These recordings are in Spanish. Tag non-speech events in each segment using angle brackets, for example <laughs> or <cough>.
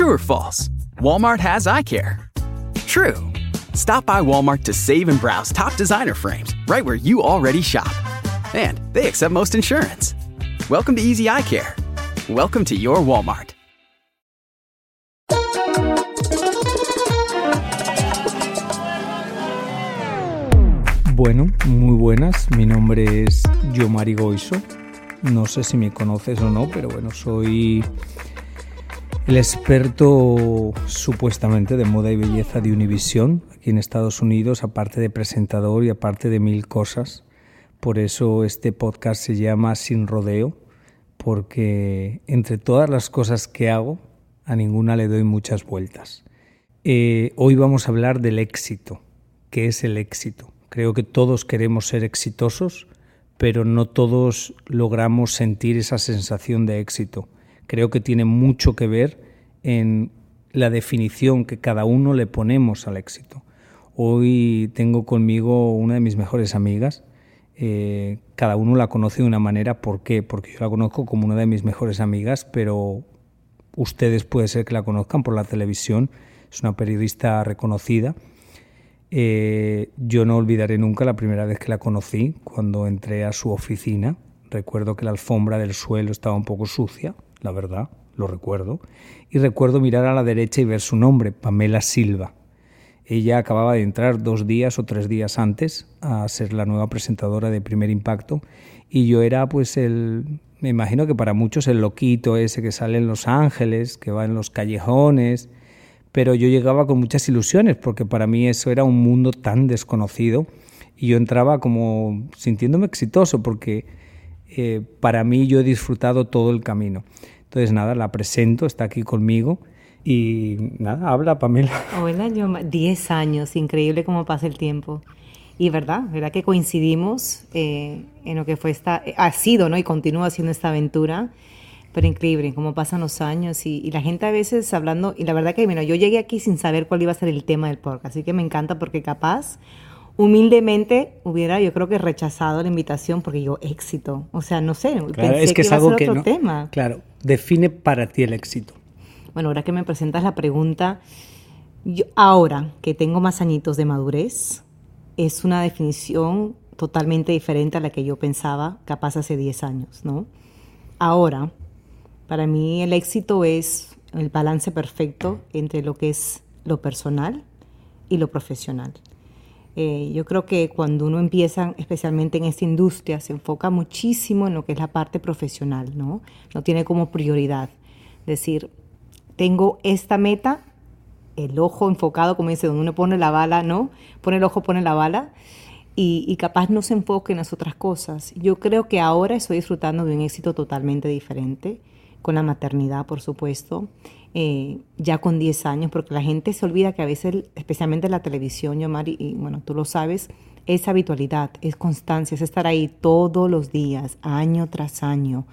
True or false? Walmart has eye care. True. Stop by Walmart to save and browse top designer frames right where you already shop. And they accept most insurance. Welcome to Easy Eye Care. Welcome to your Walmart. Bueno, muy buenas. Mi nombre es Yomari Goizo. No sé si me conoces o no, pero bueno, soy el experto supuestamente de moda y belleza de Univision aquí en Estados Unidos, aparte de presentador y aparte de mil cosas. Por eso este podcast se llama Sin Rodeo, porque entre todas las cosas que hago, a ninguna le doy muchas vueltas. Eh, hoy vamos a hablar del éxito. ¿Qué es el éxito? Creo que todos queremos ser exitosos, pero no todos logramos sentir esa sensación de éxito. Creo que tiene mucho que ver en la definición que cada uno le ponemos al éxito. Hoy tengo conmigo una de mis mejores amigas. Eh, cada uno la conoce de una manera. ¿Por qué? Porque yo la conozco como una de mis mejores amigas, pero ustedes puede ser que la conozcan por la televisión. Es una periodista reconocida eh, yo no olvidaré nunca la primera vez que la conocí, cuando entré a su oficina. Recuerdo que la alfombra del suelo estaba un poco sucia, la verdad, lo recuerdo. Y recuerdo mirar a la derecha y ver su nombre, Pamela Silva. Ella acababa de entrar dos días o tres días antes a ser la nueva presentadora de Primer Impacto y yo era pues el, me imagino que para muchos el loquito ese que sale en Los Ángeles, que va en los callejones, pero yo llegaba con muchas ilusiones porque para mí eso era un mundo tan desconocido y yo entraba como sintiéndome exitoso porque eh, para mí yo he disfrutado todo el camino. Entonces nada, la presento, está aquí conmigo y nada, habla Pamela. <laughs> Hola, yo 10 años, increíble cómo pasa el tiempo. Y verdad, verdad que coincidimos eh, en lo que fue esta, ha sido, ¿no? Y continúa siendo esta aventura pero increíble cómo pasan los años y, la gente a veces hablando, y la verdad que, bueno, yo llegué aquí sin saber cuál iba a ser el tema del podcast, así que me encanta porque capaz, humildemente, hubiera yo creo que rechazado la invitación porque digo, éxito, o sea, no sé, es que, es algo que otro tema. Claro, define para ti el éxito. Bueno, ahora que me presentas la pregunta, yo, ahora que tengo más añitos de madurez, es una definición totalmente diferente a la que yo pensaba capaz hace 10 años, ¿no? Ahora, para mí el éxito es el balance perfecto entre lo que es lo personal y lo profesional. Eh, yo creo que cuando uno empieza, especialmente en esta industria, se enfoca muchísimo en lo que es la parte profesional, ¿no? No tiene como prioridad decir, tengo esta meta, el ojo enfocado, como dice, donde uno pone la bala, ¿no? Pone el ojo, pone la bala, y, y capaz no se enfoque en las otras cosas. Yo creo que ahora estoy disfrutando de un éxito totalmente diferente con la maternidad, por supuesto, eh, ya con 10 años, porque la gente se olvida que a veces, especialmente la televisión, Yomari, y bueno, tú lo sabes, es habitualidad, es constancia, es estar ahí todos los días, año tras año.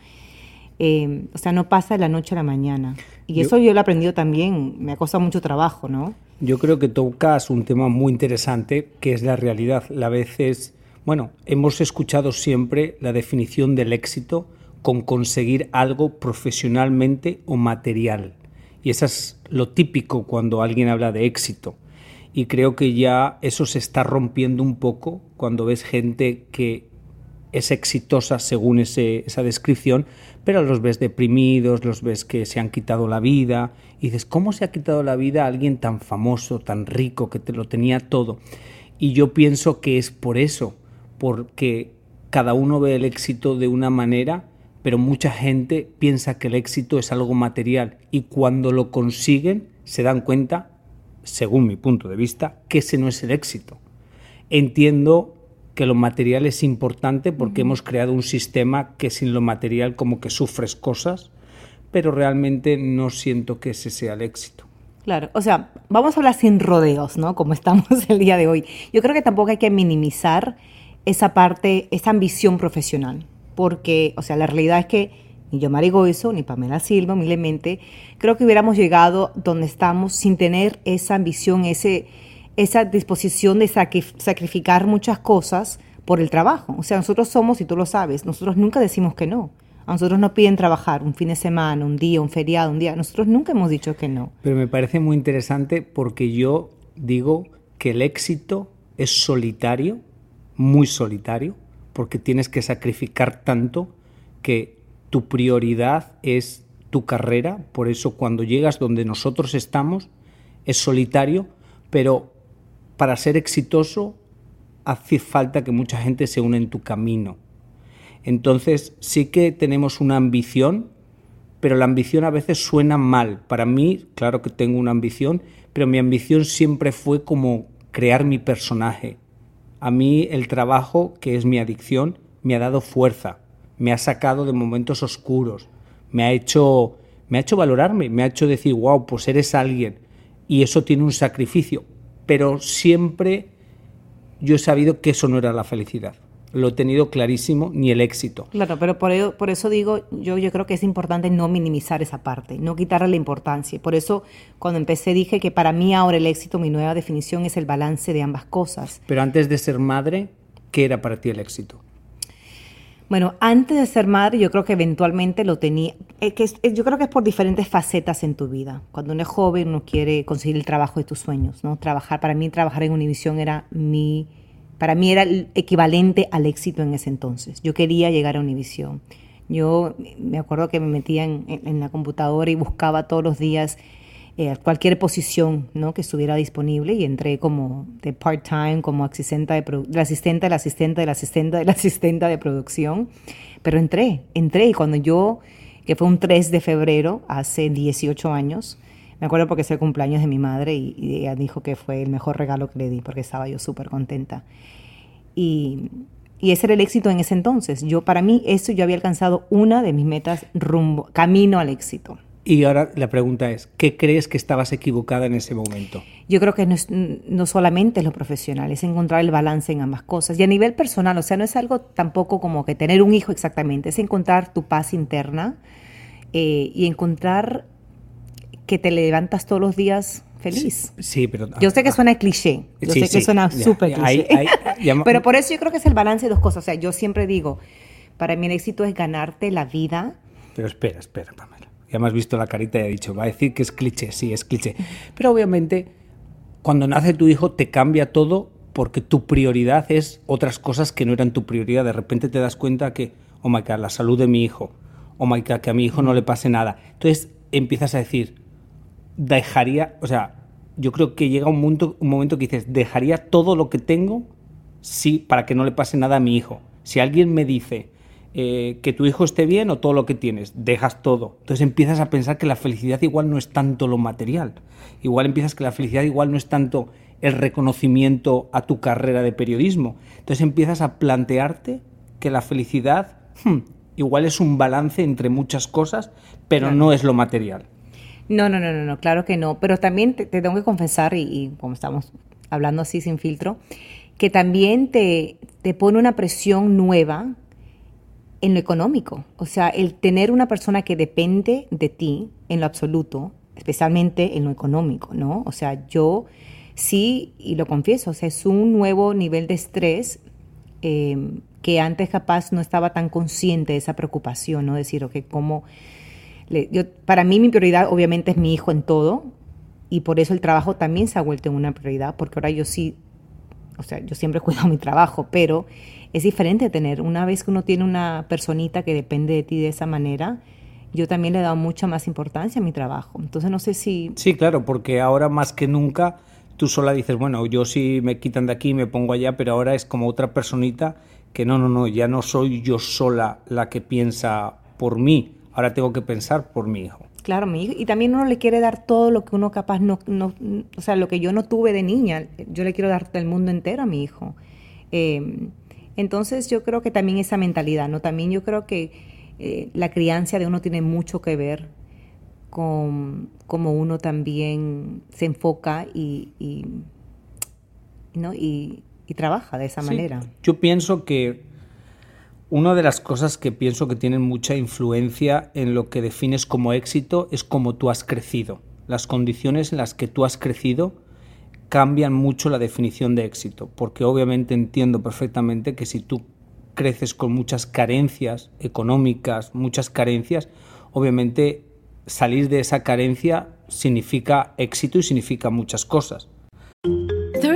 Eh, o sea, no pasa de la noche a la mañana. Y eso yo lo he aprendido también, me ha costado mucho trabajo, ¿no? Yo creo que tocas un tema muy interesante, que es la realidad. La veces, bueno, hemos escuchado siempre la definición del éxito con conseguir algo profesionalmente o material. Y eso es lo típico cuando alguien habla de éxito. Y creo que ya eso se está rompiendo un poco cuando ves gente que es exitosa según esa descripción, pero los ves deprimidos, los ves que se han quitado la vida, y dices, ¿cómo se ha quitado la vida a alguien tan famoso, tan rico, que te lo tenía todo? Y yo pienso que es por eso, porque cada uno ve el éxito de una manera pero mucha gente piensa que el éxito es algo material y cuando lo consiguen se dan cuenta, según mi punto de vista, que ese no es el éxito. Entiendo que lo material es importante porque hemos creado un sistema que sin lo material como que sufres cosas, pero realmente no siento que ese sea el éxito. Claro, o sea, vamos a hablar sin rodeos, ¿no? Como estamos el día de hoy. Yo creo que tampoco hay que minimizar esa parte, esa ambición profesional, porque, o sea, la realidad es que ni yo Mari Goizo, ni Pamela Silva, humildemente, creo que hubiéramos llegado donde estamos sin tener esa ambición, ese, esa disposición de sacrificar muchas cosas por el trabajo. O sea, nosotros somos, y tú lo sabes, nosotros nunca decimos que no. A nosotros nos piden trabajar un fin de semana, un día, un feriado, un día. Nosotros nunca hemos dicho que no. Pero me parece muy interesante porque yo digo que el éxito es solitario, muy solitario, porque tienes que sacrificar tanto que tu prioridad es tu carrera. Por eso cuando llegas donde nosotros estamos es solitario, pero para ser exitoso hace falta que mucha gente se une en tu camino. Entonces sí que tenemos una ambición, pero la ambición a veces suena mal. Para mí, claro que tengo una ambición, pero mi ambición siempre fue como crear mi personaje. A mí el trabajo, que es mi adicción, me ha dado fuerza, me ha sacado de momentos oscuros, me ha hecho, me ha hecho valorarme, me ha hecho decir, wow, pues eres alguien. Y eso tiene un sacrificio, pero siempre yo he sabido que eso no era la felicidad lo he tenido clarísimo, ni el éxito. Claro, pero por, ello, por eso digo, yo, yo creo que es importante no minimizar esa parte, no quitarle la importancia. Por eso cuando empecé dije que para mí ahora el éxito, mi nueva definición es el balance de ambas cosas. Pero antes de ser madre, ¿qué era para ti el éxito? Bueno, antes de ser madre, yo creo que eventualmente lo tenía. Eh, que yo creo que es por diferentes facetas en tu vida. Cuando uno es joven, uno quiere conseguir el trabajo de tus sueños, ¿no? Trabajar, para mí, trabajar en Univision era mi para mí era el equivalente al éxito en ese entonces. Yo quería llegar a Univision. Yo me acuerdo que me metía en, la computadora y buscaba todos los días eh, cualquier posición ¿no? que estuviera disponible y entré como de part-time, como asistente de, la asistente de la asistente de la asistente de la asistente de producción. Pero entré, entré y cuando yo, que fue un 3 de febrero, hace 18 años, me acuerdo porque es el cumpleaños de mi madre y, ella dijo que fue el mejor regalo que le di porque estaba yo súper contenta. Y, y, ese era el éxito en ese entonces. Yo, para mí, eso yo había alcanzado una de mis metas rumbo, camino al éxito. Y ahora la pregunta es, ¿qué crees que estabas equivocada en ese momento? Yo creo que no, no, solamente es lo profesional, es encontrar el balance en ambas cosas. Y a nivel personal, o sea, no es algo tampoco como que tener un hijo exactamente, es encontrar tu paz interna eh, y encontrar que te levantas todos los días feliz. Sí, pero... Yo sé que suena cliché, yo sé que suena súper cliché, <laughs> pero por eso yo creo que es el balance de dos cosas. O sea, yo siempre digo, para mí el éxito es ganarte la vida. Pero espera, espera, Pamela. Ya me has visto la carita y he dicho, va a decir que es cliché, sí, es cliché. Pero obviamente, cuando nace tu hijo te cambia todo porque tu prioridad es otras cosas que no eran tu prioridad. De repente te das cuenta que, oh my God, la salud de mi hijo, oh my God, que a mi hijo no le pase nada. Entonces empiezas a decir, dejaría, o sea, yo creo que llega un momento, un momento que dices, dejaría todo lo que tengo sí, para que no le pase nada a mi hijo. Si alguien me dice eh, que tu hijo esté bien o todo lo que tienes, dejas todo. Entonces empiezas a pensar que la felicidad igual no es tanto lo material. Igual empiezas que la felicidad igual no es tanto el reconocimiento a tu carrera de periodismo. Entonces empiezas a plantearte que la felicidad hmm, igual es un balance entre muchas cosas, pero no es lo material. No, no, no, no, no, claro que no. Pero también te, tengo que confesar, y, como estamos hablando así sin filtro, que también te, te pone una presión nueva en lo económico. O sea, el tener una persona que depende de ti en lo absoluto, especialmente en lo económico, ¿no? O sea, yo sí, y lo confieso, o sea, es un nuevo nivel de estrés eh, que antes capaz no estaba tan consciente de esa preocupación, ¿no? Decir, ok, ¿cómo yo, para mí mi prioridad obviamente es mi hijo en todo y por eso el trabajo también se ha vuelto una prioridad, porque ahora yo sí, o sea, yo siempre <laughs> cuido mi trabajo, pero es diferente tener, una vez que uno tiene una personita que depende de ti de esa manera, yo también le he dado mucha más importancia a mi trabajo. Entonces no sé si... Sí, claro, porque ahora más que nunca tú sola dices, bueno, yo sí me quitan de aquí, me pongo allá, pero ahora es como otra personita que no, no, no, ya no soy yo sola la que piensa por mí, ahora tengo que pensar por mi hijo. Claro, mi hijo. Y también uno le quiere dar todo lo que uno capaz no, no o sea, lo que yo no tuve de niña, yo le quiero dar el mundo entero a mi hijo. Em, entonces yo creo que también esa mentalidad, ¿no? También yo creo que eh, la crianza de uno tiene mucho que ver con cómo uno también se enfoca y, y, ¿no? y, y trabaja de esa Sí, manera. Yo pienso que una de las cosas que pienso que tienen mucha influencia en lo que defines como éxito es cómo tú has crecido. Las condiciones en las que tú has crecido cambian mucho la definición de éxito, porque obviamente entiendo perfectamente que si tú creces con muchas carencias económicas, muchas carencias, obviamente salir de esa carencia significa éxito y significa muchas cosas.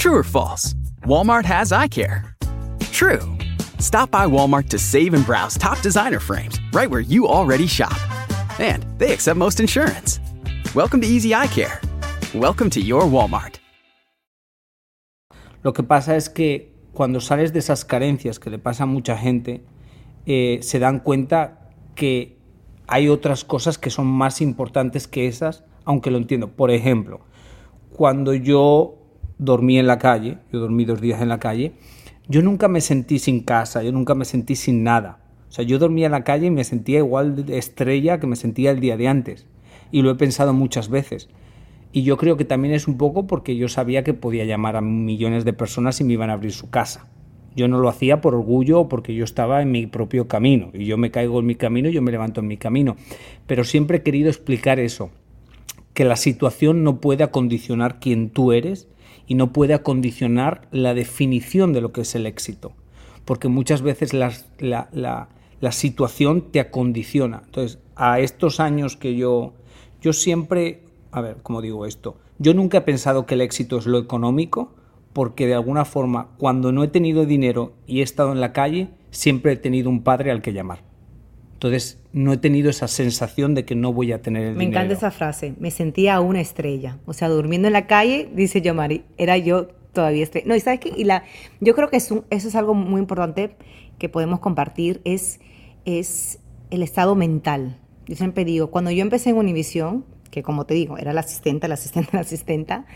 True or false? Walmart has eye care. True. Stop by Walmart to save and browse top designer frames right where you already shop. And they accept most insurance. Welcome to Easy Eye Care. Welcome to your Walmart. Lo que pasa es que cuando sales de esas carencias que le pasa a mucha gente, eh, se dan cuenta que hay otras cosas que son más importantes que esas, aunque lo entiendo. Por ejemplo, cuando yo dormí en la calle, yo dormí dos días en la calle, yo nunca me sentí sin casa, yo nunca me sentí sin nada. O sea, yo dormía en la calle y me sentía igual de estrella que me sentía el día de antes. Y lo he pensado muchas veces. Y yo creo que también es un poco porque yo sabía que podía llamar a millones de personas y me iban a abrir su casa. Yo no lo hacía por orgullo o porque yo estaba en mi propio camino. Y yo me caigo en mi camino y yo me levanto en mi camino. Pero siempre he querido explicar eso. Que la situación no puede acondicionar quién tú eres y no puede acondicionar la definición de lo que es el éxito. Porque muchas veces la- la situación te acondiciona. Entonces, a estos años que yo, yo siempre, a ver, ¿cómo digo esto? Yo nunca he pensado que el éxito es lo económico, porque de alguna forma, cuando no he tenido dinero y he estado en la calle, siempre he tenido un padre al que llamar. Entonces, no he tenido esa sensación de que no voy a tener el Me dinero. encanta esa frase. Me sentía una estrella. O sea, durmiendo en la calle, dice yo, Mari, era yo todavía estrella. No, y sabes qué? Y la, yo creo que es un- eso es algo muy importante que podemos compartir, es, es el estado mental. Yo siempre digo, cuando yo empecé en Univisión, que como te digo, era la asistente, la asistente, <laughs> la asistenta,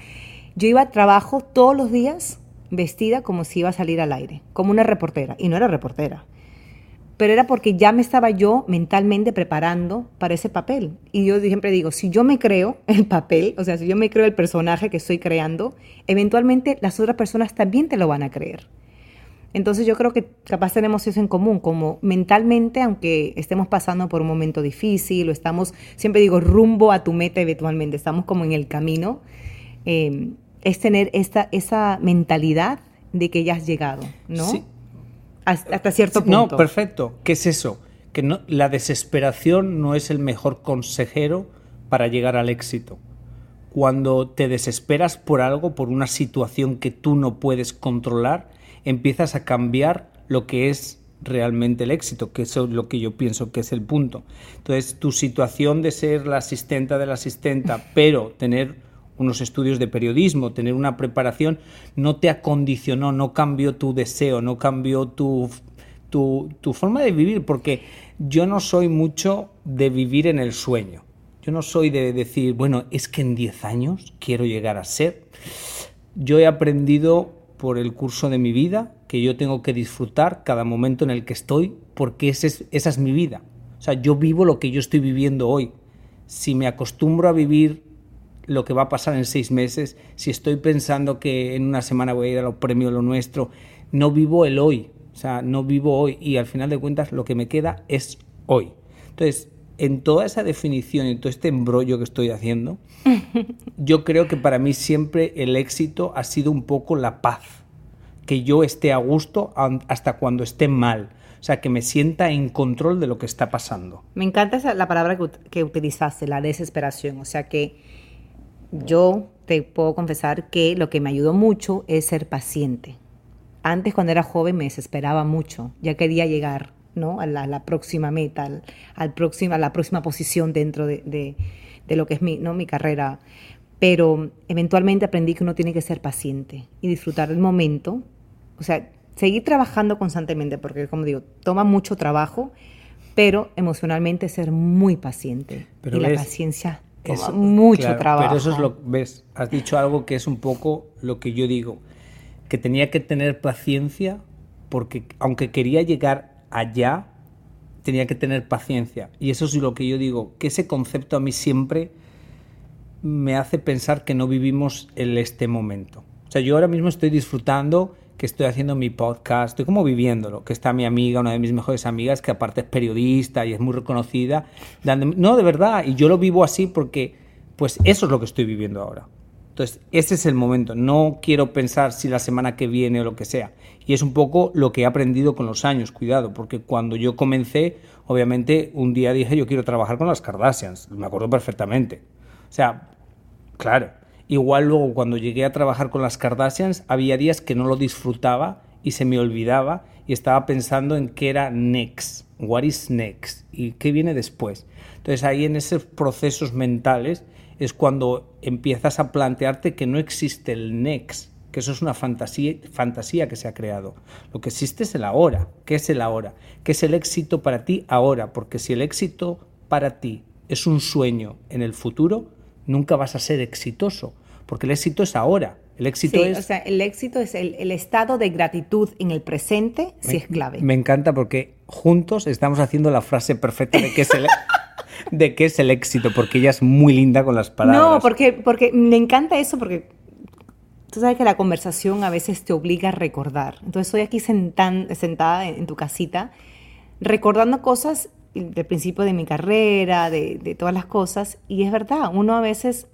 yo iba a trabajo todos los días vestida como si iba a salir al aire, como una reportera. Y no era reportera pero era porque ya me estaba yo mentalmente preparando para ese papel. Y yo siempre digo, si yo me creo el papel, o sea, si yo me creo el personaje que estoy creando, eventualmente las otras personas también te lo van a creer. Entonces yo creo que capaz tenemos eso en común, como mentalmente, aunque estemos pasando por un momento difícil o estamos, siempre digo, rumbo a tu meta eventualmente, estamos como en el camino, eh, es tener esta, esa mentalidad de que ya has llegado, ¿no? Sí. Hasta, cierto punto. No, perfecto. ¿Qué es eso? Que no, la desesperación no es el mejor consejero para llegar al éxito. Cuando te desesperas por algo, por una situación que tú no puedes controlar, empiezas a cambiar lo que es realmente el éxito, que eso es lo que yo pienso que es el punto. Entonces, tu situación de ser la asistenta de la asistenta, pero tener unos estudios de periodismo, tener una preparación, no te acondicionó, no cambió tu deseo, no cambió tu, tu, forma de vivir, porque yo no soy mucho de vivir en el sueño. Yo no soy de decir, bueno, es que en 10 años quiero llegar a ser. Yo he aprendido por el curso de mi vida que yo tengo que disfrutar cada momento en el que estoy porque es, esa es mi vida. O sea, yo vivo lo que yo estoy viviendo hoy. Si me acostumbro a vivir lo que va a pasar en seis meses, si estoy pensando que en una semana voy a ir a los premios Lo Nuestro, no vivo el hoy. O sea, no vivo hoy y al final de cuentas lo que me queda es hoy. Entonces, en toda esa definición, en todo este embrollo que estoy haciendo, <laughs> yo creo que para mí siempre el éxito ha sido un poco la paz. Que yo esté a gusto hasta cuando esté mal. O sea, que me sienta en control de lo que está pasando. Me encanta esa- la palabra que, que utilizaste, la desesperación. O sea que yo te puedo confesar que lo que me ayudó mucho es ser paciente. Antes, cuando era joven, me desesperaba mucho. Ya quería llegar ¿no? a, la, próxima meta, al, a la próxima posición dentro de, lo que es mi, ¿no? mi carrera. Pero eventualmente aprendí que uno tiene que ser paciente y disfrutar del momento. O sea, seguir trabajando constantemente, porque como digo, toma mucho trabajo, pero emocionalmente ser muy paciente. y la paciencia toma mucho trabajo. Pero eso es lo ves, has dicho algo que es un poco lo que yo digo, que tenía que tener paciencia porque aunque quería llegar allá, tenía que tener paciencia. Y eso es lo que yo digo, que ese concepto a mí siempre me hace pensar que no vivimos en este momento. O sea, yo ahora mismo estoy disfrutando que estoy haciendo mi podcast, estoy como viviéndolo, que está mi amiga, una de mis mejores amigas, que aparte es periodista y es muy reconocida. No, de verdad, y yo lo vivo así porque pues eso es lo que estoy viviendo ahora. Entonces, ese es el momento. No quiero pensar si la semana que viene o lo que sea. Y es un poco lo que he aprendido con los años, cuidado, porque cuando yo comencé, obviamente, un día dije yo quiero trabajar con las Kardashians, me acuerdo perfectamente. O sea, claro, Igual luego cuando llegué a trabajar con las Kardashians había días que no lo disfrutaba y se me olvidaba y estaba pensando en qué era next, what is next y qué viene después. Entonces ahí en esos procesos mentales es cuando empiezas a plantearte que no existe el next, que eso es una fantasía, fantasía que se ha creado. Lo que existe es el ahora. ¿Qué es el ahora? ¿Qué es el éxito para ti ahora? Porque si el éxito para ti es un sueño en el futuro, nunca vas a ser exitoso, porque el éxito es ahora. El éxito sí, es... O sea, el éxito es el, estado de gratitud en el presente, si es clave. Me encanta porque juntos estamos haciendo la frase perfecta de qué es el, <laughs> de qué es el éxito, porque ella es muy linda con las palabras. No, porque, porque me encanta eso, porque tú sabes que la conversación a veces te obliga a recordar. Entonces estoy aquí sentada en tu casita, recordando cosas del principio de mi carrera, de, todas las cosas. Y es verdad, uno a veces,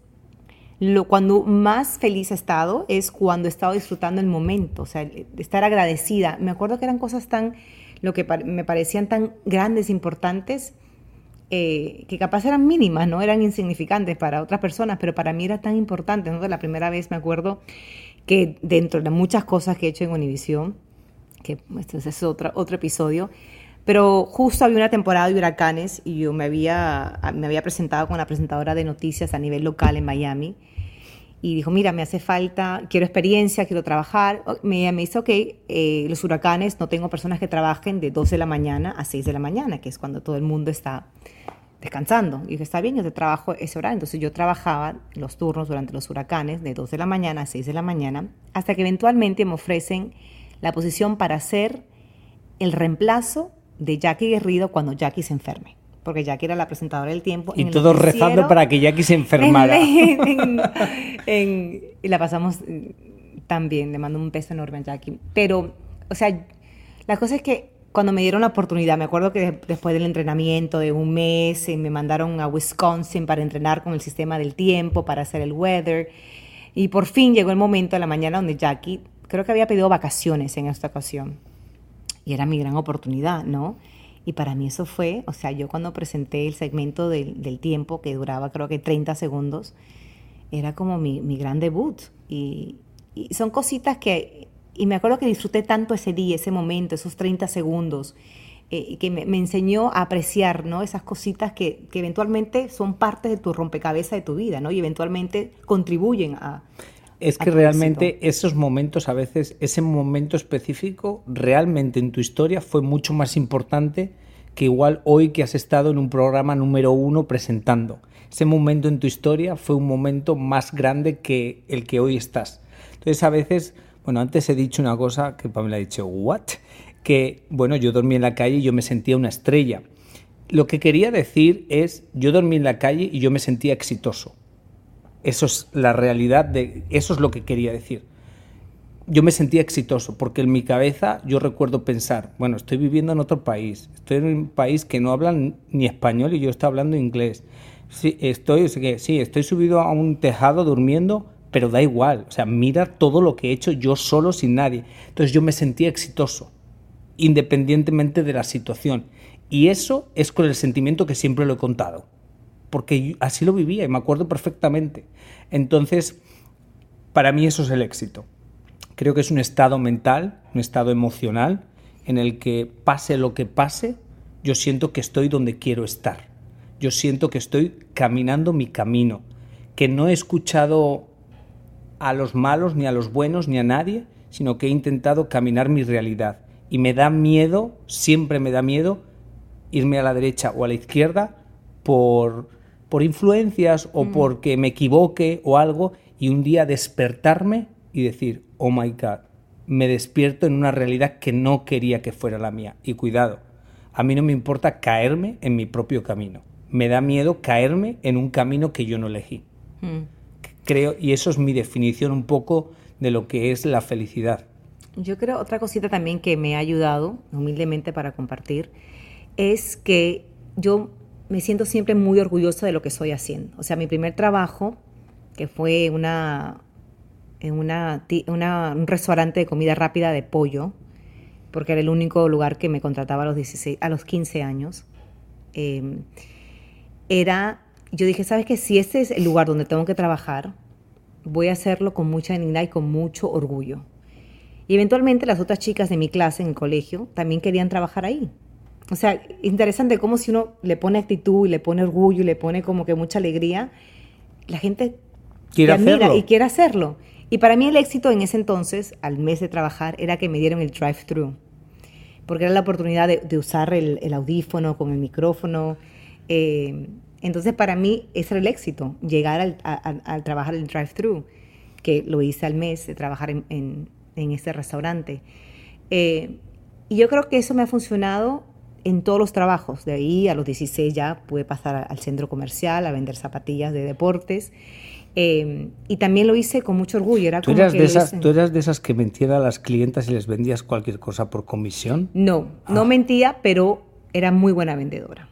lo, cuando más feliz he estado es cuando he estado disfrutando el momento, o sea, estar agradecida. Me acuerdo que eran cosas tan, lo que me parecían tan grandes, importantes, eh, que capaz eran mínimas, no eran insignificantes para otras personas, pero para mí era tan importante. ¿no? La primera vez me acuerdo que dentro de muchas cosas que he hecho en Univisión, que este es otro, otro episodio, pero justo había una temporada de huracanes y yo me había, me había presentado con la presentadora de noticias a nivel local en Miami. Y dijo, mira, me hace falta, quiero experiencia, quiero trabajar. Me, me dice, ok, eh, los huracanes, no tengo personas que trabajen de 12 de la mañana a 6 de la mañana, que es cuando todo el mundo está descansando. Y dije, está bien, yo te trabajo ese horario. Entonces yo trabajaba los turnos durante los huracanes de 2 de la mañana a 6 de la mañana, hasta que eventualmente me ofrecen la posición para hacer el reemplazo de Jackie Guerrido cuando Jackie se enferme. Porque Jackie era la presentadora del tiempo. Y todos rezando para que Jackie se <laughs> enfermara. <laughs> y la pasamos mm, tan bien. Le mando un beso enorme a Jackie. Pero, o sea, la cosa es que cuando me dieron la oportunidad, me acuerdo que después del entrenamiento de un mes, eh, me mandaron a Wisconsin para entrenar con el sistema del tiempo, para hacer el weather. Y por fin llegó el momento de la mañana donde Jackie, creo que había pedido vacaciones en esta ocasión y era mi gran oportunidad, ¿no? Y para mí eso fue, o sea, yo cuando presenté el segmento del, tiempo, que duraba creo que 30 segundos, era como mi, mi gran debut. Y, son cositas que, y me acuerdo que disfruté tanto ese día, ese momento, esos 30 segundos, eh, que me, me, enseñó a apreciar, ¿no? Esas cositas que, que eventualmente son parte de tu rompecabezas de tu vida, ¿no? Y eventualmente contribuyen a, es que realmente esos momentos, a veces, ese momento específico, realmente en tu historia fue mucho más importante que igual hoy que has estado en un programa número uno presentando. Ese momento en tu historia fue un momento más grande que el que hoy estás. Entonces, a veces, bueno, antes he dicho una cosa que Pamela ha dicho, ¿what? Que, bueno, yo dormí en la calle y yo me sentía una estrella. Lo que quería decir es, yo dormí en la calle y yo me sentía exitoso. Eso es la realidad, de, eso es lo que quería decir. Yo me sentía exitoso porque en mi cabeza yo recuerdo pensar, bueno, estoy viviendo en otro país, estoy en un país que no hablan ni español y yo estoy hablando inglés. Sí, estoy, sí, estoy subido a un tejado durmiendo, pero da igual. O sea, mira todo lo que he hecho yo solo sin nadie. Entonces yo me sentía exitoso, independientemente de la situación. Y eso es con el sentimiento que siempre lo he contado porque así lo vivía y me acuerdo perfectamente. Entonces, para mí eso es el éxito. Creo que es un estado mental, un estado emocional en el que pase lo que pase, yo siento que estoy donde quiero estar. Yo siento que estoy caminando mi camino, que no he escuchado a los malos, ni a los buenos, ni a nadie, sino que he intentado caminar mi realidad. Y me da miedo, siempre me da miedo, irme a la derecha o a la izquierda por, por influencias o porque me equivoque o algo, y un día despertarme y decir, oh my God, me despierto en una realidad que no quería que fuera la mía. Y cuidado, a mí no me importa caerme en mi propio camino. Me da miedo caerme en un camino que yo no elegí. Creo, y eso es mi definición un poco de lo que es la felicidad. Yo creo otra cosita también que me ha ayudado humildemente para compartir es que yo me siento siempre muy orgullosa de lo que estoy haciendo. O sea, mi primer trabajo, que fue una, en una, un restaurante de comida rápida de pollo, porque era el único lugar que me contrataba a los, 16, a los 15 años, em, era, yo dije, ¿sabes qué? Si este es el lugar donde tengo que trabajar, voy a hacerlo con mucha dignidad y con mucho orgullo. Y eventualmente las otras chicas de mi clase en el colegio también querían trabajar ahí. O sea, interesante cómo si uno le pone actitud y le pone orgullo y le pone como que mucha alegría, la gente quiere hacerlo. y quiere hacerlo. Y para mí el éxito en ese entonces, al mes de trabajar, era que me dieron el drive-thru, porque era la oportunidad de, usar el, audífono con el micrófono. Eh, entonces para mí ese era el éxito, llegar al, trabajar el drive-thru, que lo hice al mes de trabajar en, en, este restaurante. Eh, y yo creo que eso me ha funcionado en todos los trabajos. De ahí a los 16 ya pude pasar al centro comercial a vender zapatillas de deportes. Eh, y también lo hice con mucho orgullo. Era ¿Tú, eras de esas, ¿Tú eras de esas que mentían a las clientas y les vendías cualquier cosa por comisión? No, no ah. mentía, pero era muy buena vendedora.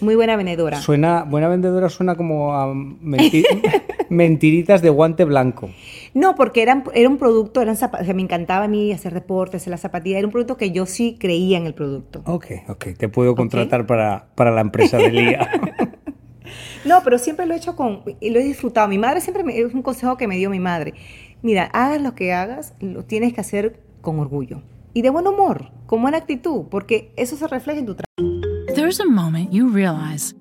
Muy buena vendedora. Suena, buena vendedora suena como a <laughs> mentiritas de guante blanco. No, porque era un producto, eran me encantaba a mí hacer deportes, hacer la zapatilla, era un producto que yo sí creía en el producto. Ok, ok, te puedo contratar para, para la empresa de Lía. <laughs> No, pero siempre lo he hecho con, y lo he disfrutado. Mi madre siempre, me, es un consejo que me dio mi madre. Mira, hagas lo que hagas, lo tienes que hacer con orgullo. Y de buen humor, con buena actitud, porque eso se refleja en tu trabajo. There's a moment you realize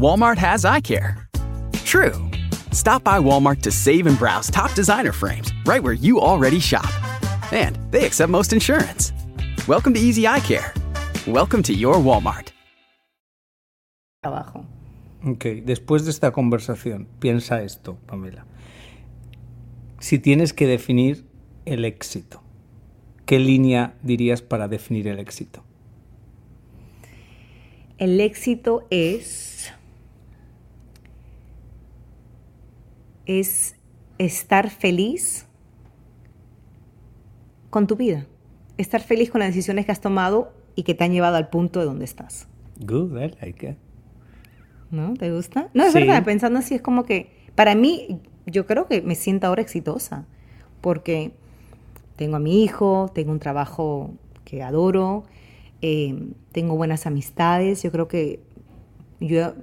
Walmart has eye care. True. Stop by Walmart to save and browse top designer frames right where you already shop. And they accept most insurance. Welcome to Easy Eye Care. Welcome to your Walmart. Trabajo. Ok, después de esta conversación, piensa esto, Pamela. Si tienes que definir el éxito, ¿qué línea dirías para definir el éxito? El éxito es es estar feliz con tu vida, estar feliz con las decisiones que has tomado y que te han llevado al punto de donde estás. Good, I like it. ¿No? ¿Te gusta? No, es verdad, pensando así es como que, para mí, yo creo que me siento ahora exitosa, porque tengo a mi hijo, tengo un trabajo que adoro, eh, tengo buenas amistades, yo creo que yo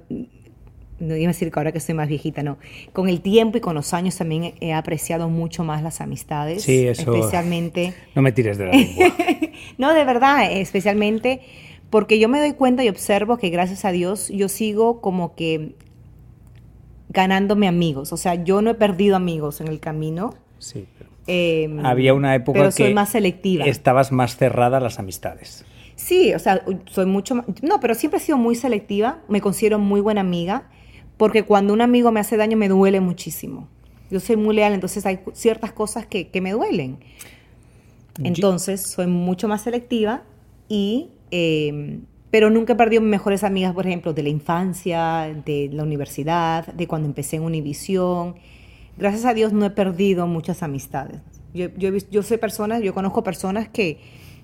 no iba a decir que ahora que soy más viejita, no. Con el tiempo y con los años también he apreciado mucho más las amistades. Sí, eso. Especialmente. <laughs> No me tires de la lengua. <laughs> no, de verdad, especialmente porque yo me doy cuenta y observo que gracias a Dios yo sigo como que ganándome amigos. O sea, yo no he perdido amigos en el camino. Sí. Em, Había una época pero soy más selectiva. estabas más cerrada a las amistades. Sí, o sea, soy mucho más... No, pero siempre he sido muy selectiva. Me considero muy buena amiga porque cuando un amigo me hace daño me duele muchísimo. Yo soy muy leal, entonces hay ciertas cosas que, me duelen. Entonces soy mucho más selectiva y... Em, pero nunca he perdido mejores amigas, por ejemplo, de la infancia, de la universidad, de cuando empecé en Univisión. Gracias a Dios no he perdido muchas amistades. Yo, yo, yo soy persona, yo conozco personas que,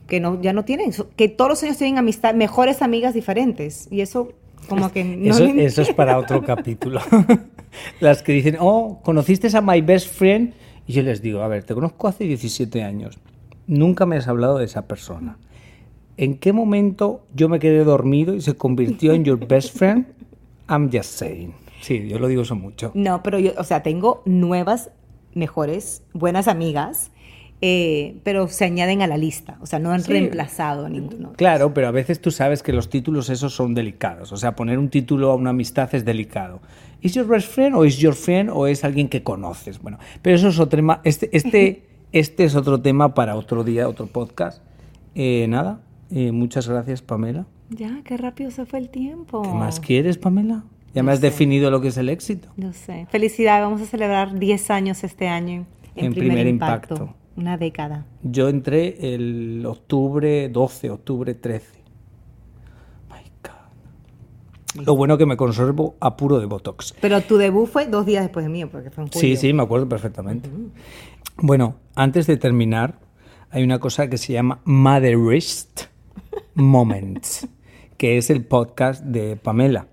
que no, ya no tienen, que todos los años tienen amistad, mejores amigas diferentes. Y eso como que no Eso, le- eso es para otro capítulo. <laughs> Las que dicen, oh, ¿conociste a my best friend? Y yo les digo, a ver, te conozco hace 17 años. Nunca me has hablado de esa persona. ¿En qué momento yo me quedé dormido y se convirtió en your best friend? I'm just saying. Sí, yo lo digo eso mucho. No, pero yo, o sea, tengo nuevas, mejores, buenas amigas, eh, pero se añaden a la lista. O sea, no han Sí. reemplazado a ninguno. Claro, pero a veces tú sabes que los títulos esos son delicados. O sea, poner un título a una amistad es delicado. ¿Es your best friend o es your friend o es alguien que conoces? Bueno, pero eso es otro tema. Este, este, <laughs> este es otro tema para otro día, otro podcast. Eh, nada, eh, muchas gracias, Pamela. Ya, qué rápido se fue el tiempo. ¿Qué más quieres, Pamela? Ya me has definido lo que es el éxito. No sé. Felicidades, vamos a celebrar 10 años este año en, En primer, Primer impacto. Impacto. Una década. Yo entré el octubre 12, octubre 13. My God. Lo bueno que me conservo a puro de Botox. Pero tu debut fue dos días después de mío, porque fue en julio. Sí, sí, me acuerdo perfectamente. Bueno, antes de terminar, hay una cosa que se llama Motherist <laughs> Moments, que es el podcast de Pamela.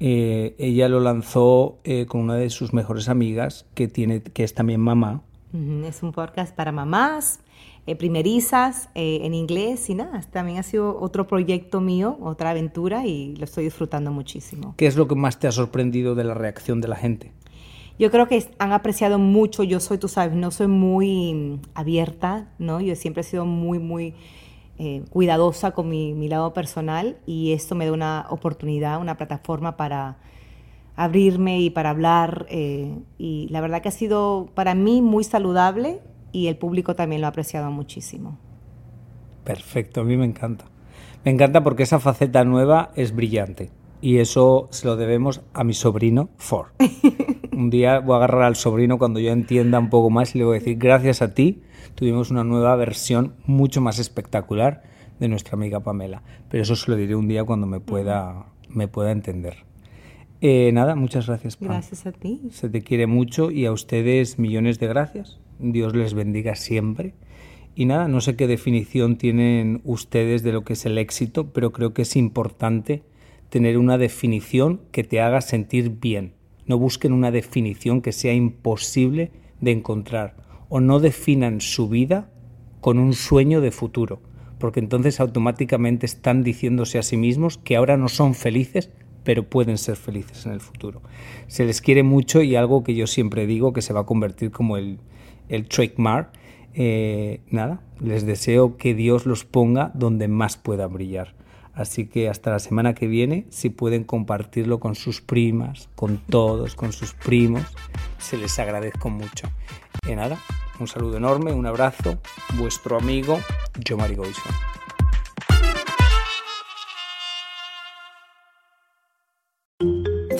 Eh, ella lo lanzó eh, con una de sus mejores amigas, que, tiene, que es también mamá. Es un podcast para mamás, eh, primerizas, eh, en inglés y nada. También ha sido otro proyecto mío, otra aventura y lo estoy disfrutando muchísimo. ¿Qué es lo que más te ha sorprendido de la reacción de la gente? Yo creo que han apreciado mucho. Yo soy, tú sabes, no soy muy mm, abierta, ¿no? Yo siempre he sido muy, muy eh, cuidadosa con mi, mi lado personal y esto me da una oportunidad, una plataforma para abrirme y para hablar. eh, y la verdad que ha sido para mí muy saludable y el público también lo ha apreciado muchísimo. Perfecto, a mí me encanta. Me encanta porque esa faceta nueva es brillante. Y eso se lo debemos a mi sobrino Ford. <laughs> Un día voy a agarrar al sobrino cuando yo entienda un poco más y le voy a decir, gracias a ti tuvimos una nueva versión mucho más espectacular de nuestra amiga Pamela. Pero eso se lo diré un día cuando me pueda, me pueda entender. Eh, nada, muchas gracias. Pam. Gracias a ti. Se te quiere mucho y a ustedes millones de gracias. Dios les bendiga siempre. Y nada, no sé qué definición tienen ustedes de lo que es el éxito, pero creo que es importante tener una definición que te haga sentir bien. No busquen una definición que sea imposible de encontrar o no definan su vida con un sueño de futuro, porque entonces automáticamente están diciéndose a sí mismos que ahora no son felices, pero pueden ser felices en el futuro. Se les quiere mucho y algo que yo siempre digo que se va a convertir como el, el trademark. eh, nada, les deseo que Dios los ponga donde más pueda brillar. Así que hasta la semana que viene, si pueden compartirlo con sus primas, con todos, con sus primos, se les agradezco mucho. Y nada, un saludo enorme, un abrazo, vuestro amigo, Yo Marigoiso.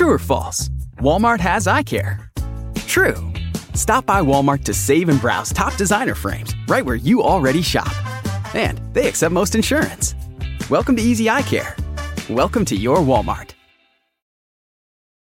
True or false? Walmart has eye care. True. Stop by Walmart to save and browse top designer frames right where you already shop. And they accept most insurance. Welcome to Easy Eye Care. Welcome to your Walmart.